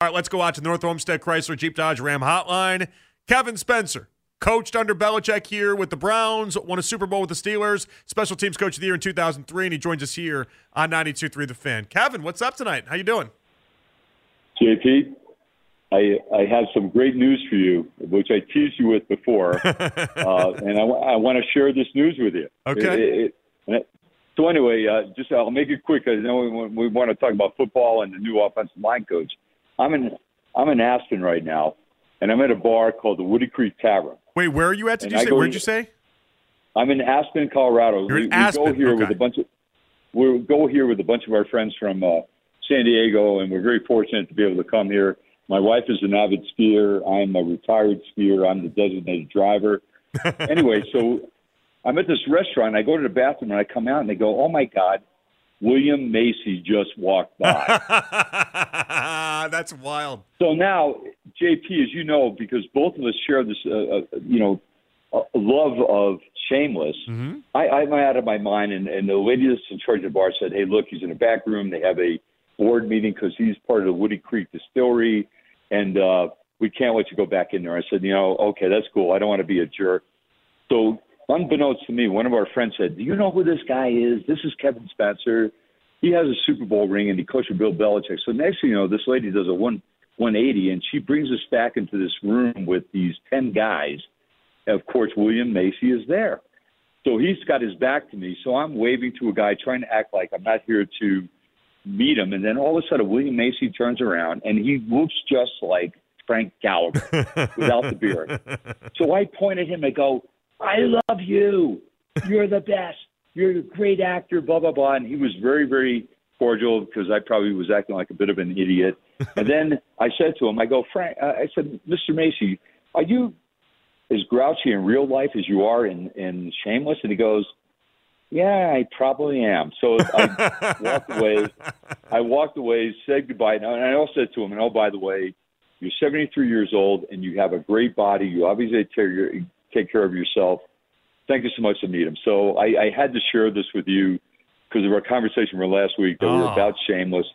All right, let's go out to North Olmsted Chrysler Jeep Dodge Ram Hotline. Kevin Spencer, coached under Belichick here with the Browns, won a Super Bowl with the Steelers, special teams coach of the year in 2003, and he joins us here on 92.3 The Fan. Kevin, what's up tonight? How you doing? JP, I, I have some great news for you, which I teased you with before, uh, and I, I want to share this news with you. Okay. It, it, it, so anyway, uh, just I'll make it quick. I know we, we want to talk about football and the new offensive line coach. I'm in I'm in Aspen right now, and I'm at a bar called the Woody Creek Tavern. Wait, where are you at? Did and you say? Where'd you say? I'm in Aspen, Colorado. You're we, in Aspen. we go here okay. with a bunch of we go here with a bunch of our friends from uh, San Diego, and we're very fortunate to be able to come here. My wife is an avid skier. I'm a retired skier. I'm the designated driver. anyway, so I'm at this restaurant. I go to the bathroom and I come out and they go, "Oh my God, William Macy just walked by." That's wild. So now, JP, as you know, because both of us share this, uh, uh, you know, uh, love of Shameless, mm-hmm. I, I'm out of my mind. And, and the lady that's in charge of the bar said, "Hey, look, he's in the back room. They have a board meeting because he's part of the Woody Creek Distillery, and uh, we can't let you go back in there." I said, "You know, okay, that's cool. I don't want to be a jerk." So, unbeknownst to me, one of our friends said, "Do you know who this guy is? This is Kevin Spencer." he has a Super Bowl ring and he coached Bill Belichick. So next thing you know, this lady does a one 180 and she brings us back into this room with these 10 guys. Of course, William Macy is there. So he's got his back to me. So I'm waving to a guy trying to act like I'm not here to meet him. And then all of a sudden, William Macy turns around and he looks just like Frank Gallagher without the beard. So I point at him and go, I love you. You're the best you're a great actor, blah blah blah. And he was very very cordial because I probably was acting like a bit of an idiot. and then I said to him, I go, Frank, uh, I said, Mr. Macy, are you as grouchy in real life as you are in in Shameless? And he goes, Yeah, I probably am. So I walked away. I walked away, said goodbye, and I also said to him, and oh by the way, you're 73 years old and you have a great body. You obviously take care, take care of yourself thank you so much, Needham. So I, I had to share this with you because of our conversation from last week that oh. we were about Shameless.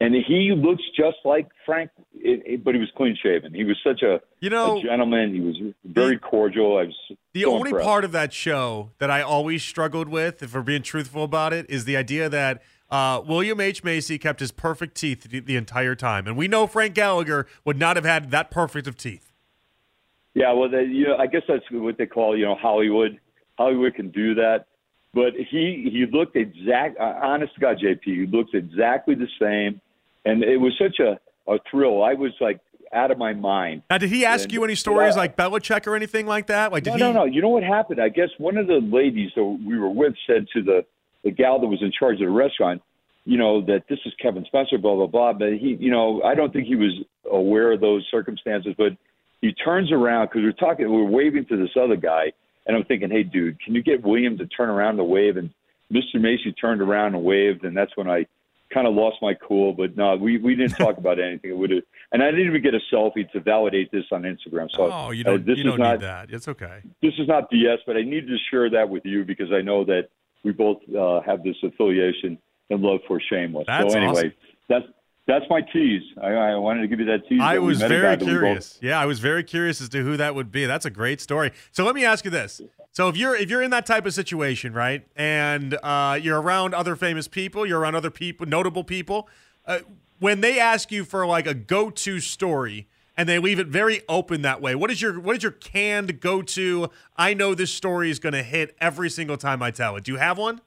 And he looks just like Frank, it, it, but he was clean shaven. He was such a you know a gentleman. He was very the, cordial. I was the so only impressed. part of that show that I always struggled with, if we're being truthful about it, is the idea that uh, William H Macy kept his perfect teeth the, the entire time, and we know Frank Gallagher would not have had that perfect of teeth. Yeah, well, they, you know, I guess that's what they call you know Hollywood. Hollywood can do that. But he he looked exact. Uh, honest to God, JP, he looked exactly the same, and it was such a a thrill. I was like out of my mind. Now, did he ask and, you any stories like Belichick or anything like that? Like, did no, he? no, no. You know what happened? I guess one of the ladies that we were with said to the the gal that was in charge of the restaurant, you know, that this is Kevin Spencer, blah blah blah. But he, you know, I don't think he was aware of those circumstances. But he turns around because we're talking, we're waving to this other guy, and I'm thinking, hey, dude, can you get William to turn around to wave? And Mr. Macy turned around and waved, and that's when I kind of lost my cool. But no, we we didn't talk about anything. It would have, and I didn't even get a selfie to validate this on Instagram. So oh, you don't, uh, this you don't is not, need that. It's okay. This is not BS, but I need to share that with you because I know that we both uh, have this affiliation and love for Shameless. That's so anyway, awesome. that's that's my tease. I, I, wanted to give you that tease. I that was very curious. Both... Yeah, I was very curious as to who that would be. That's a great story. So let me ask you this: So if you're if you're in that type of situation, right, and uh, you're around other famous people, you're around other people, notable people, uh, when they ask you for like a go-to story and they leave it very open that way, what is your what is your canned go-to? I know this story is going to hit every single time I tell it. Do you have one?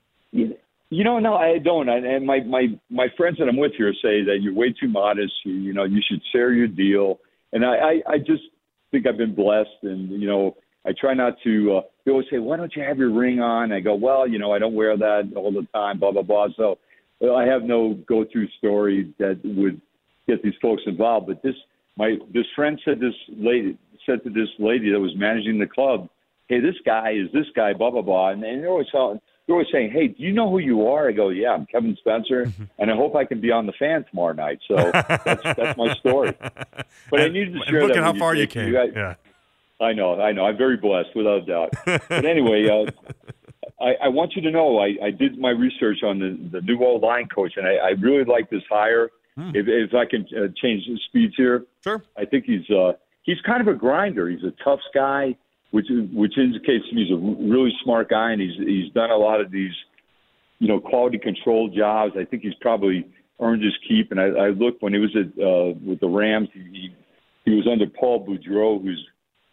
You know, no, I don't. I, and my my my friends that I'm with here say that you're way too modest. You, you know, you should share your deal. And I, I I just think I've been blessed, and you know, I try not to. Uh, they always say, "Why don't you have your ring on?" I go, "Well, you know, I don't wear that all the time." Blah blah blah. So well, I have no go-to story that would get these folks involved. But this my this friend said this lady said to this lady that was managing the club, "Hey, this guy is this guy." Blah blah blah. And, and they're always telling they're always saying, "Hey, do you know who you are?" I go, "Yeah, I'm Kevin Spencer, Mm-hmm. and I hope I can be on the fan tomorrow night." So that's that's my story. But and, I needed to share look that at how with far you, you came. guys- yeah. I know, I know. I'm very blessed, without a doubt. but anyway, uh, I, I want you to know I, I did my research on the, the new old line coach, and I, I really like this hire. mm. if, if I can uh, change the speeds here. Sure. I think he's uh, he's kind of a grinder. He's a tough guy, which which indicates to me he's a really smart guy, and he's he's done a lot of these, you know, quality control jobs. I think he's probably earned his keep. And I, I looked when he was at uh, with the Rams, he he was under Paul Boudreau, who's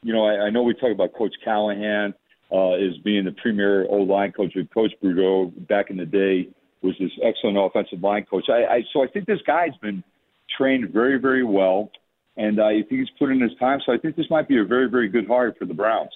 you know I, I know we talk about Coach Callahan uh, as being the premier O line coach, but Coach Boudreau back in the day was this excellent offensive line coach. I, I so I think this guy's been trained very very well, and I think he's put in his time. So I think this might be a very very good hire for the Browns.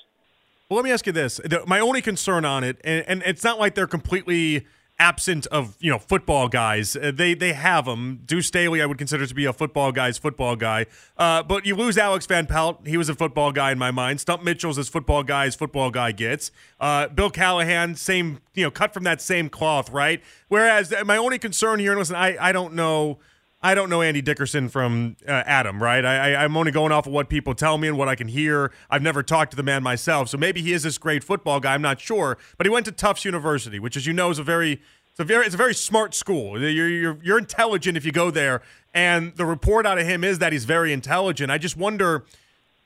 Well, let me ask you this: my only concern on it, and, and it's not like they're completely absent of you know football guys. Uh, they they have them. Deuce Staley, I would consider to be a football guy's football guy. Uh, but you lose Alex Van Pelt. He was a football guy in my mind. Stump Mitchell's as football guy as football guy gets. Uh, Bill Callahan, same you know, cut from that same cloth, right? Whereas my only concern here, and listen, I I don't know. I don't know Andy Dickerson from uh, Adam, right? I, am only going off of what people tell me and what I can hear. I've never talked to the man myself, so maybe he is this great football guy. I'm not sure, but he went to Tufts University, which, as you know, is a very it's a very it's a very smart school. You're, you're you're intelligent if you go there, and the report out of him is that he's very intelligent. I just wonder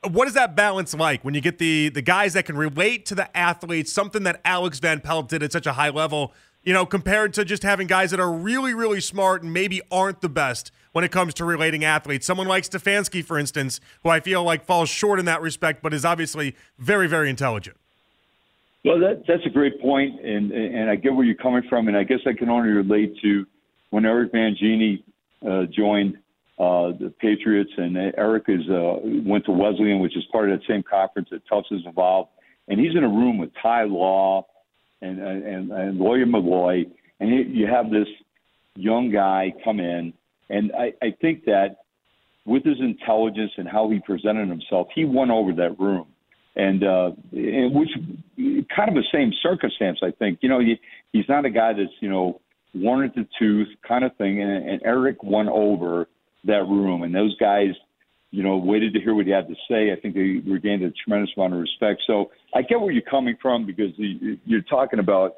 what is that balance like when you get the the guys that can relate to the athletes, something that Alex Van Pelt did at such a high level you know, compared to just having guys that are really, really smart and maybe aren't the best when it comes to relating athletes. Someone like Stefanski, for instance, who I feel like falls short in that respect, but is obviously very, very intelligent. Well, that, that's a great point, and and I get where you're coming from, and I guess I can only relate to when Eric Mangini uh, joined uh, the Patriots, and Eric is uh, went to Wesleyan, which is part of that same conference that Tufts is involved, and he's in a room with Ty Law and and, and Lawyer Milloy, and you have this young guy come in, and I, I think that with his intelligence and how he presented himself, he won over that room, and uh, and which kind of the same circumstance. I think you know he, he's not a guy that's you know one at the tooth kind of thing, and, and Eric won over that room, and those guys you know, waited to hear what he had to say. I think they regained a tremendous amount of respect. So I get where you're coming from because you're talking about.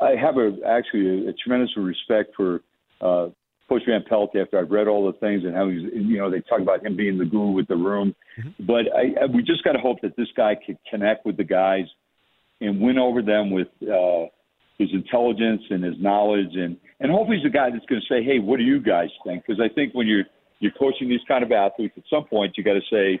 I have a actually a, a tremendous respect for uh, Coach Van Pelt after I've read all the things and how he's, you know, they talk about him being the guru with the room. Mm-hmm. But I, I, we just got to hope that this guy could connect with the guys and win over them with uh, his intelligence and his knowledge, and and hopefully he's a guy that's going to say, hey, what do you guys think? Because I think when you're you're coaching these kind of athletes, at some point you got to say,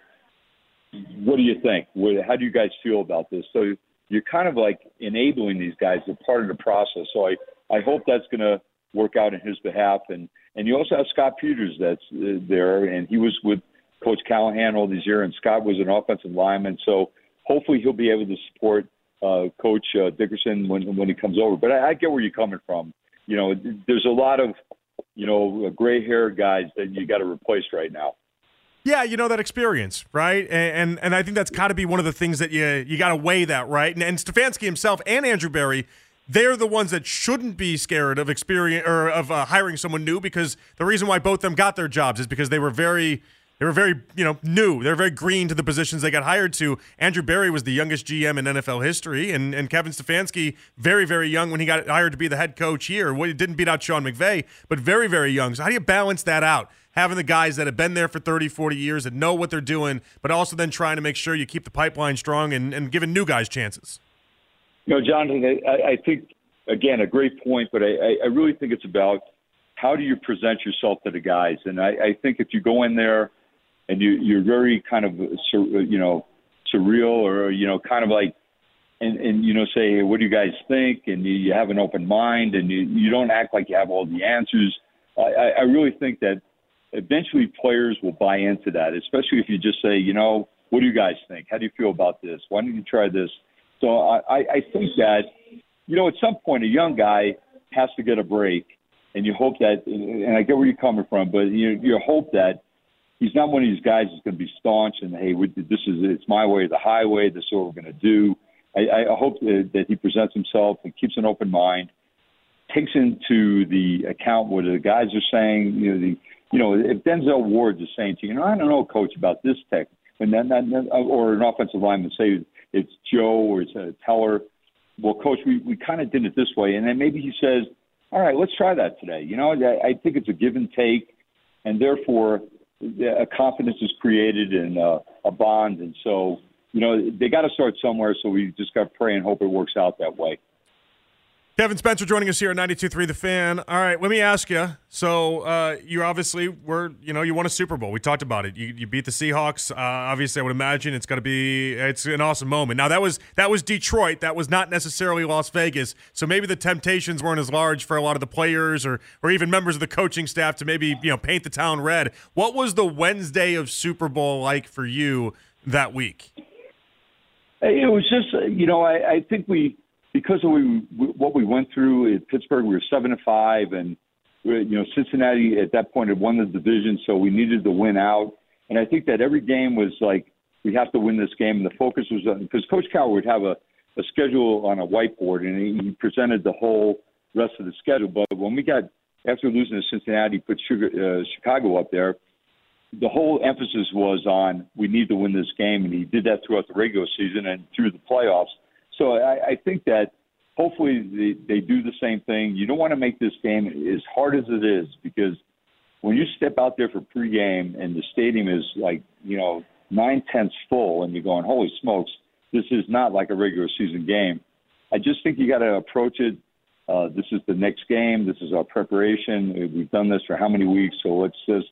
what do you think? What, how do you guys feel about this? So you're kind of like enabling these guys. They're part of the process. So I, I hope that's going to work out in his behalf. And, and you also have Scott Peters that's uh, there, and he was with Coach Callahan all these years, and Scott was an offensive lineman. So hopefully he'll be able to support uh, Coach uh, Dickerson when when he comes over. But I, I get where you're coming from. You know, there's a lot of you know, gray haired guys that you got to replace right now. Yeah, you know that experience, right? And and, and I think that's got to be one of the things that you you got to weigh that, right? And, and Stefanski himself and Andrew Berry, they're the ones that shouldn't be scared of experience or of uh, hiring someone new because the reason why both of them got their jobs is because they were very they were very, you know, new. They're very green to the positions they got hired to. Andrew Berry was the youngest GM in NFL history, and, and Kevin Stefanski, very, very young when he got hired to be the head coach here. Well, he didn't beat out Sean McVay, but very, very young. So how do you balance that out? Having the guys that have been there for 30, 40 years and know what they're doing, but also then trying to make sure you keep the pipeline strong and, and giving new guys chances. You know, Jonathan, I, I think, again, a great point, but I, I really think it's about how do you present yourself to the guys. And I, I think if you go in there – and you you're very kind of you know surreal or you know kind of like and and you know say hey, what do you guys think? And you, you have an open mind and you you don't act like you have all the answers. I i really think that eventually players will buy into that especially if you just say you know what do you guys think? How do you feel about this? Why don't you try this? So i i think that you know at some point a young guy has to get a break and you hope that and i get where you're coming from but you you hope that he's not one of these guys that's going to be staunch and hey, we, this is it's my way the highway. This is what we're going to do. I, I hope that, he presents himself and keeps an open mind, takes into the account what the guys are saying. You know, the you know if Denzel Ward is saying to you, you know, I don't know, coach, about this tech, and then that, or an offensive lineman say it's Joe or it's a teller. Well, coach, we we kind of did it this way, and then maybe he says, all right, let's try that today. You know, I think it's a give and take, and therefore a confidence is created and uh, a bond. And so, you know, they got to start somewhere. So we just got to pray and hope it works out that way. Kevin Spencer joining us here at 92.3 The Fan. All right, let me ask you. So uh, you obviously were, you know, you won a Super Bowl. We talked about it. You, you beat the Seahawks. Uh, obviously, I would imagine it's going to be it's an awesome moment. Now that was that was Detroit. That was not necessarily Las Vegas. So maybe the temptations weren't as large for a lot of the players or or even members of the coaching staff to maybe you know paint the town red. What was the Wednesday of Super Bowl like for you that week? It was just, you know, I, I think we because of we, what we went through at Pittsburgh, we were seven to five, and you know Cincinnati at that point had won the division, so we needed to win out. And I think that every game was like we have to win this game, and the focus was on because Coach Cowher would have a, a schedule on a whiteboard, and he presented the whole rest of the schedule. But when we got after losing to Cincinnati, put Sugar, uh, Chicago up there. The whole emphasis was on we need to win this game, and he did that throughout the regular season and through the playoffs. So I, I think that hopefully they, they do the same thing. You don't want to make this game as hard as it is because when you step out there for pregame and the stadium is like, you know, nine tenths full and you're going, holy smokes, this is not like a regular season game. I just think you got to approach it. Uh, this is the next game. This is our preparation. We've done this for how many weeks? So let's just,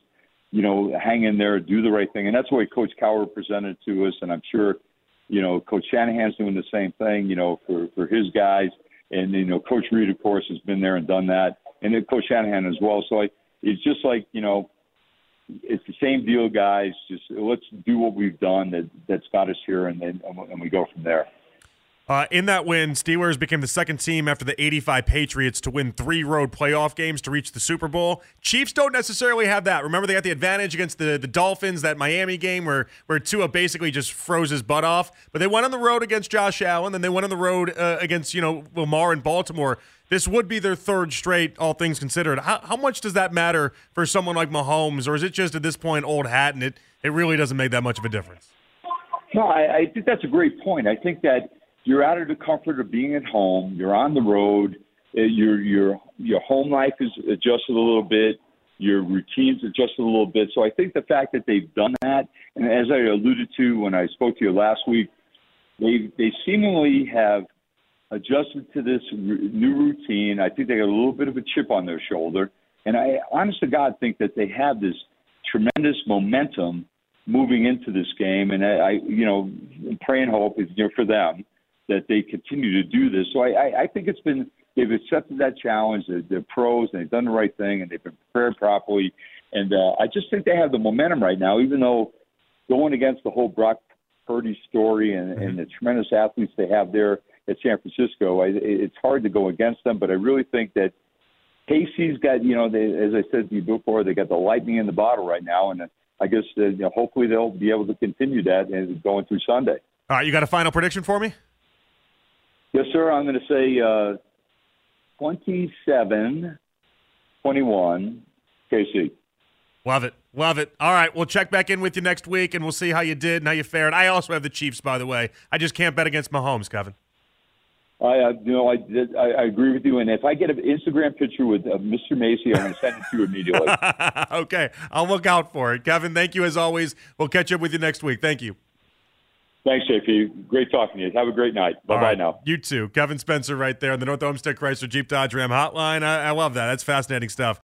you know, hang in there, do the right thing. And that's the way Coach Cowher presented to us. And I'm sure – you know, Coach Shanahan's doing the same thing, you know, for, for his guys. And, you know, Coach Reid, of course, has been there and done that. And then Coach Shanahan as well. So I, it's just like, you know, it's the same deal, guys. Just let's do what we've done that, that's got us here, and then and we go from there. Uh, in that win, Steelers became the second team after the 85 Patriots to win three road playoff games to reach the Super Bowl. Chiefs don't necessarily have that. Remember, they got the advantage against the, the Dolphins, that Miami game where, where Tua basically just froze his butt off. But they went on the road against Josh Allen, then they went on the road uh, against, you know, Lamar in Baltimore. This would be their third straight, all things considered. How, how much does that matter for someone like Mahomes, or is it just at this point old hat and it, it really doesn't make that much of a difference? No, I, I think that's a great point. I think that – you're out of the comfort of being at home. You're on the road. Uh, your your your home life is adjusted a little bit. Your routines adjusted a little bit. So I think the fact that they've done that, and as I alluded to when I spoke to you last week, they they seemingly have adjusted to this new routine. I think they got a little bit of a chip on their shoulder, and I, honest to God, think that they have this tremendous momentum moving into this game. And I, I you know, pray and hope is you know for them that they continue to do this. So I, I, I think it's been they've accepted that challenge. They're, they're pros and they've done the right thing and they've been prepared properly. And uh, I just think they have the momentum right now, even though going against the whole Brock Purdy story and, mm-hmm. and the tremendous athletes they have there at San Francisco, I, it's hard to go against them. But I really think that KC's got, you know, they, as I said to you before, they got the lightning in the bottle right now, and I guess uh, you know, hopefully they'll be able to continue that and going through Sunday. All right, you got a final prediction for me? Yes, sir. I'm going to say uh, 27 21 KC. Love it. Love it. All right. We'll check back in with you next week and we'll see how you did and how you fared. I also have the Chiefs, by the way. I just can't bet against Mahomes, Kevin. I, uh, you know, I, I, I agree with you. And if I get an Instagram picture with uh, Mr. Macy, I'm going to send it to you immediately. okay. I'll look out for it. Kevin, thank you as always. We'll catch up with you next week. Thank you. Thanks, JP. Great talking to you. Have a great night. Bye bye right. now. You too. Kevin Spencer right there on the North Olmsted Chrysler Jeep Dodge Ram hotline. I, I love that. That's fascinating stuff.